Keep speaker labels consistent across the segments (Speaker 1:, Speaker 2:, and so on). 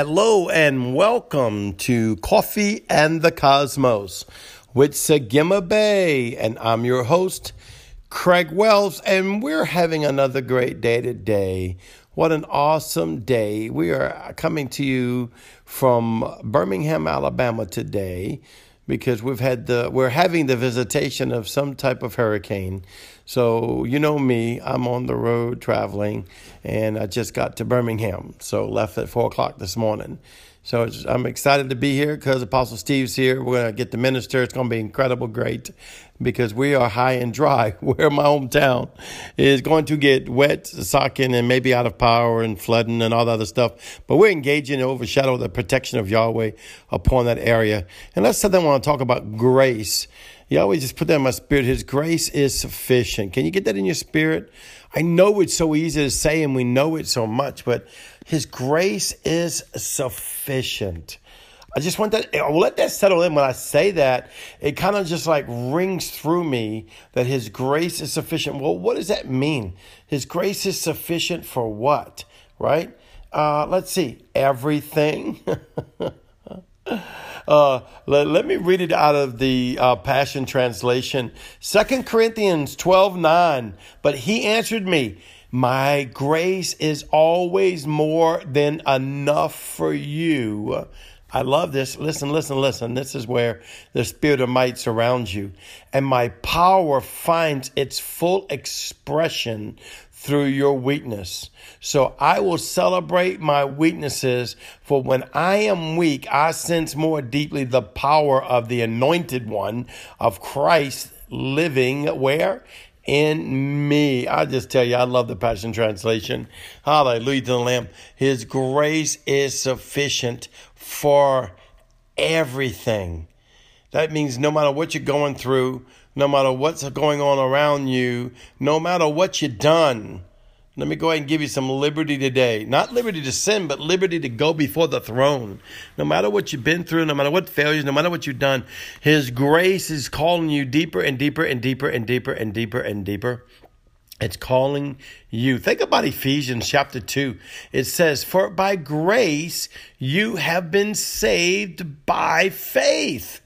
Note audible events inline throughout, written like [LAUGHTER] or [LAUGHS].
Speaker 1: Hello and welcome to Coffee and the Cosmos with Sagima Bay. And I'm your host, Craig Wells, and we're having another great day today. What an awesome day. We are coming to you from Birmingham, Alabama today because we've had the we're having the visitation of some type of hurricane. So you know me, I'm on the road traveling, and I just got to Birmingham. So left at four o'clock this morning. So I'm excited to be here because Apostle Steve's here. We're going to get the minister. It's going to be incredible, great, because we are high and dry. [LAUGHS] Where my hometown is going to get wet, socking, and maybe out of power and flooding and all the other stuff. But we're engaging to overshadow the protection of Yahweh upon that area. And that's something I want to talk about grace. Yahweh just put that in my spirit. His grace is sufficient. Can you get that in your spirit? I know it's so easy to say and we know it so much, but His grace is sufficient. I just want that, I'll let that settle in when I say that. It kind of just like rings through me that His grace is sufficient. Well, what does that mean? His grace is sufficient for what, right? Uh, let's see, everything. [LAUGHS] Uh, let, let, me read it out of the uh, Passion Translation. Second Corinthians 12 9. But he answered me, My grace is always more than enough for you. I love this. Listen, listen, listen. This is where the spirit of might surrounds you. And my power finds its full expression through your weakness. So I will celebrate my weaknesses, for when I am weak, I sense more deeply the power of the anointed one of Christ living where? In me. I just tell you, I love the Passion Translation. Hallelujah to the Lamb. His grace is sufficient for everything. That means no matter what you're going through, no matter what's going on around you, no matter what you've done. Let me go ahead and give you some liberty today. Not liberty to sin, but liberty to go before the throne. No matter what you've been through, no matter what failures, no matter what you've done, His grace is calling you deeper and deeper and deeper and deeper and deeper and deeper. It's calling you. Think about Ephesians chapter 2. It says, For by grace you have been saved by faith.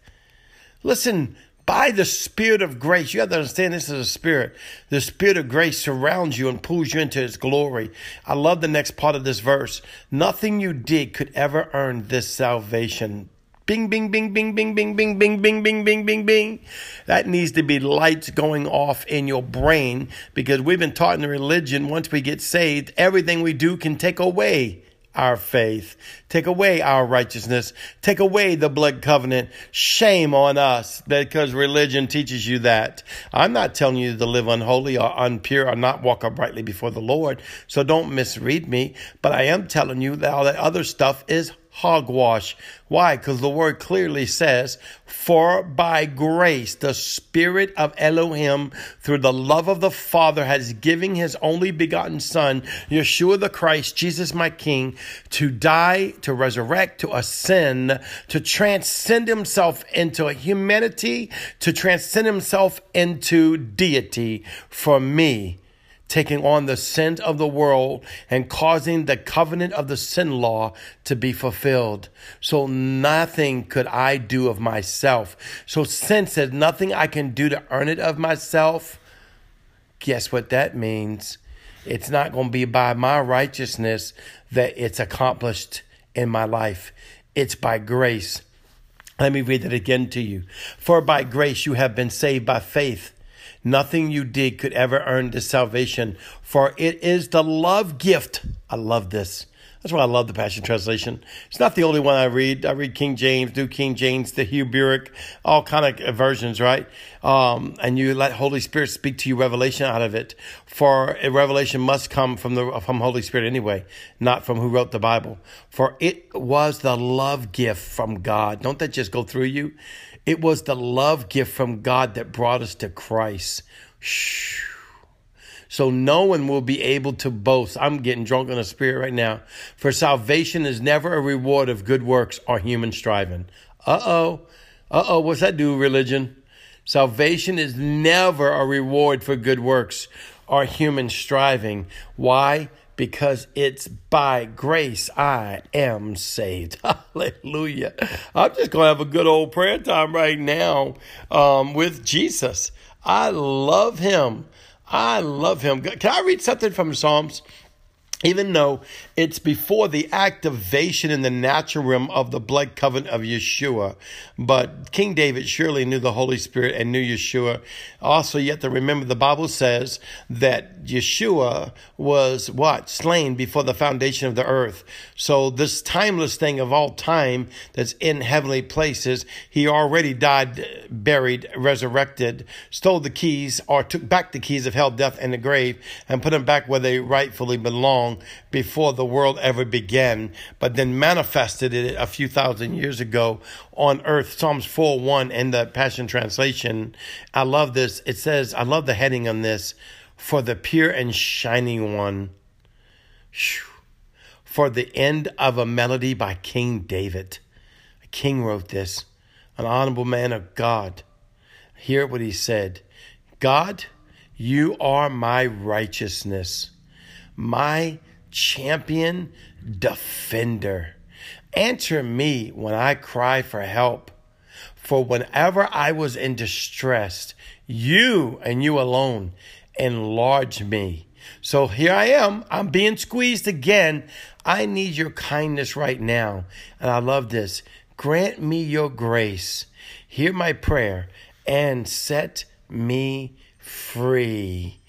Speaker 1: Listen, by the Spirit of grace. You have to understand this is a spirit. The Spirit of grace surrounds you and pulls you into His glory. I love the next part of this verse. Nothing you did could ever earn this salvation. Bing, bing, bing, bing, bing, bing, bing, bing, bing, bing, bing, bing, bing. That needs to be lights going off in your brain because we've been taught in the religion once we get saved, everything we do can take away our faith, take away our righteousness, take away the blood covenant. Shame on us because religion teaches you that. I'm not telling you to live unholy or unpure or not walk uprightly before the Lord. So don't misread me, but I am telling you that all that other stuff is hogwash. Why? Because the word clearly says, For by grace the Spirit of Elohim, through the love of the Father, has given his only begotten Son, Yeshua the Christ, Jesus my King, to die, to resurrect, to ascend, to transcend himself into a humanity, to transcend himself into deity for me taking on the sin of the world and causing the covenant of the sin law to be fulfilled. So nothing could I do of myself. So sin says nothing I can do to earn it of myself, guess what that means? It's not going to be by my righteousness that it's accomplished in my life. It's by grace. Let me read it again to you. For by grace you have been saved by faith Nothing you did could ever earn this salvation, for it is the love gift. I love this. That's why I love the Passion Translation. It's not the only one I read. I read King James, New King James, the Hugh Hebrew, all kind of versions, right? Um, and you let Holy Spirit speak to you revelation out of it. For a revelation must come from the from Holy Spirit anyway, not from who wrote the Bible. For it was the love gift from God. Don't that just go through you? It was the love gift from God that brought us to Christ. Shh. So no one will be able to boast. I'm getting drunk on the spirit right now. For salvation is never a reward of good works or human striving. Uh oh. Uh oh. What's that do, religion? Salvation is never a reward for good works or human striving. Why? Because it's by grace I am saved. [LAUGHS] Hallelujah. I'm just going to have a good old prayer time right now um, with Jesus. I love him. I love him. Can I read something from Psalms? Even though it's before the activation in the natural realm of the blood covenant of Yeshua. But King David surely knew the Holy Spirit and knew Yeshua. Also, yet to remember the Bible says that Yeshua was what? Slain before the foundation of the earth. So this timeless thing of all time that's in heavenly places, he already died, buried, resurrected, stole the keys or took back the keys of hell, death, and the grave and put them back where they rightfully belong before the world ever began, but then manifested it a few thousand years ago on earth. Psalms 4 1 in the Passion Translation. I love this. It says, I love the heading on this for the pure and shining one. For the end of a melody by King David. A king wrote this, an honorable man of God. Hear what he said God, you are my righteousness my champion defender. Answer me when I cry for help. For whenever I was in distress, you and you alone enlarged me. So here I am. I'm being squeezed again. I need your kindness right now. And I love this. Grant me your grace. Hear my prayer and set me free.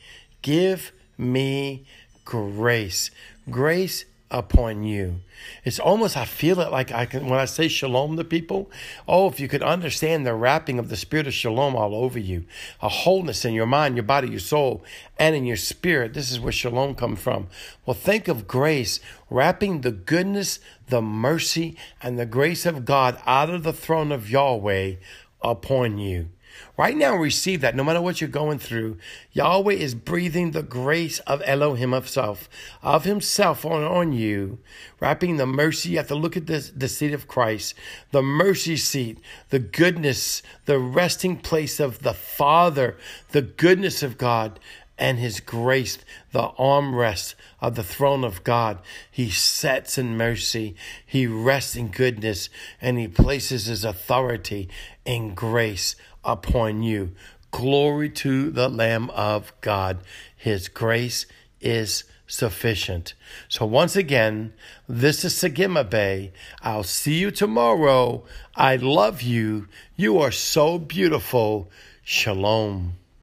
Speaker 1: Give me grace. Grace upon you. It's almost, I feel it like I can, when I say shalom to people, oh, if you could understand the wrapping of the spirit of shalom all over you, a wholeness in your mind, your body, your soul, and in your spirit. This is where shalom comes from. Well, think of grace wrapping the goodness, the mercy, and the grace of God out of the throne of Yahweh upon you. Right now, receive that no matter what you're going through. Yahweh is breathing the grace of Elohim of himself, of himself on, on you, wrapping the mercy. You have to look at this, the seat of Christ, the mercy seat, the goodness, the resting place of the Father, the goodness of God and his grace, the armrest of the throne of God. He sets in mercy, he rests in goodness, and he places his authority in grace upon you. Glory to the Lamb of God. His grace is sufficient. So once again, this is Sagima Bay. I'll see you tomorrow. I love you. You are so beautiful. Shalom.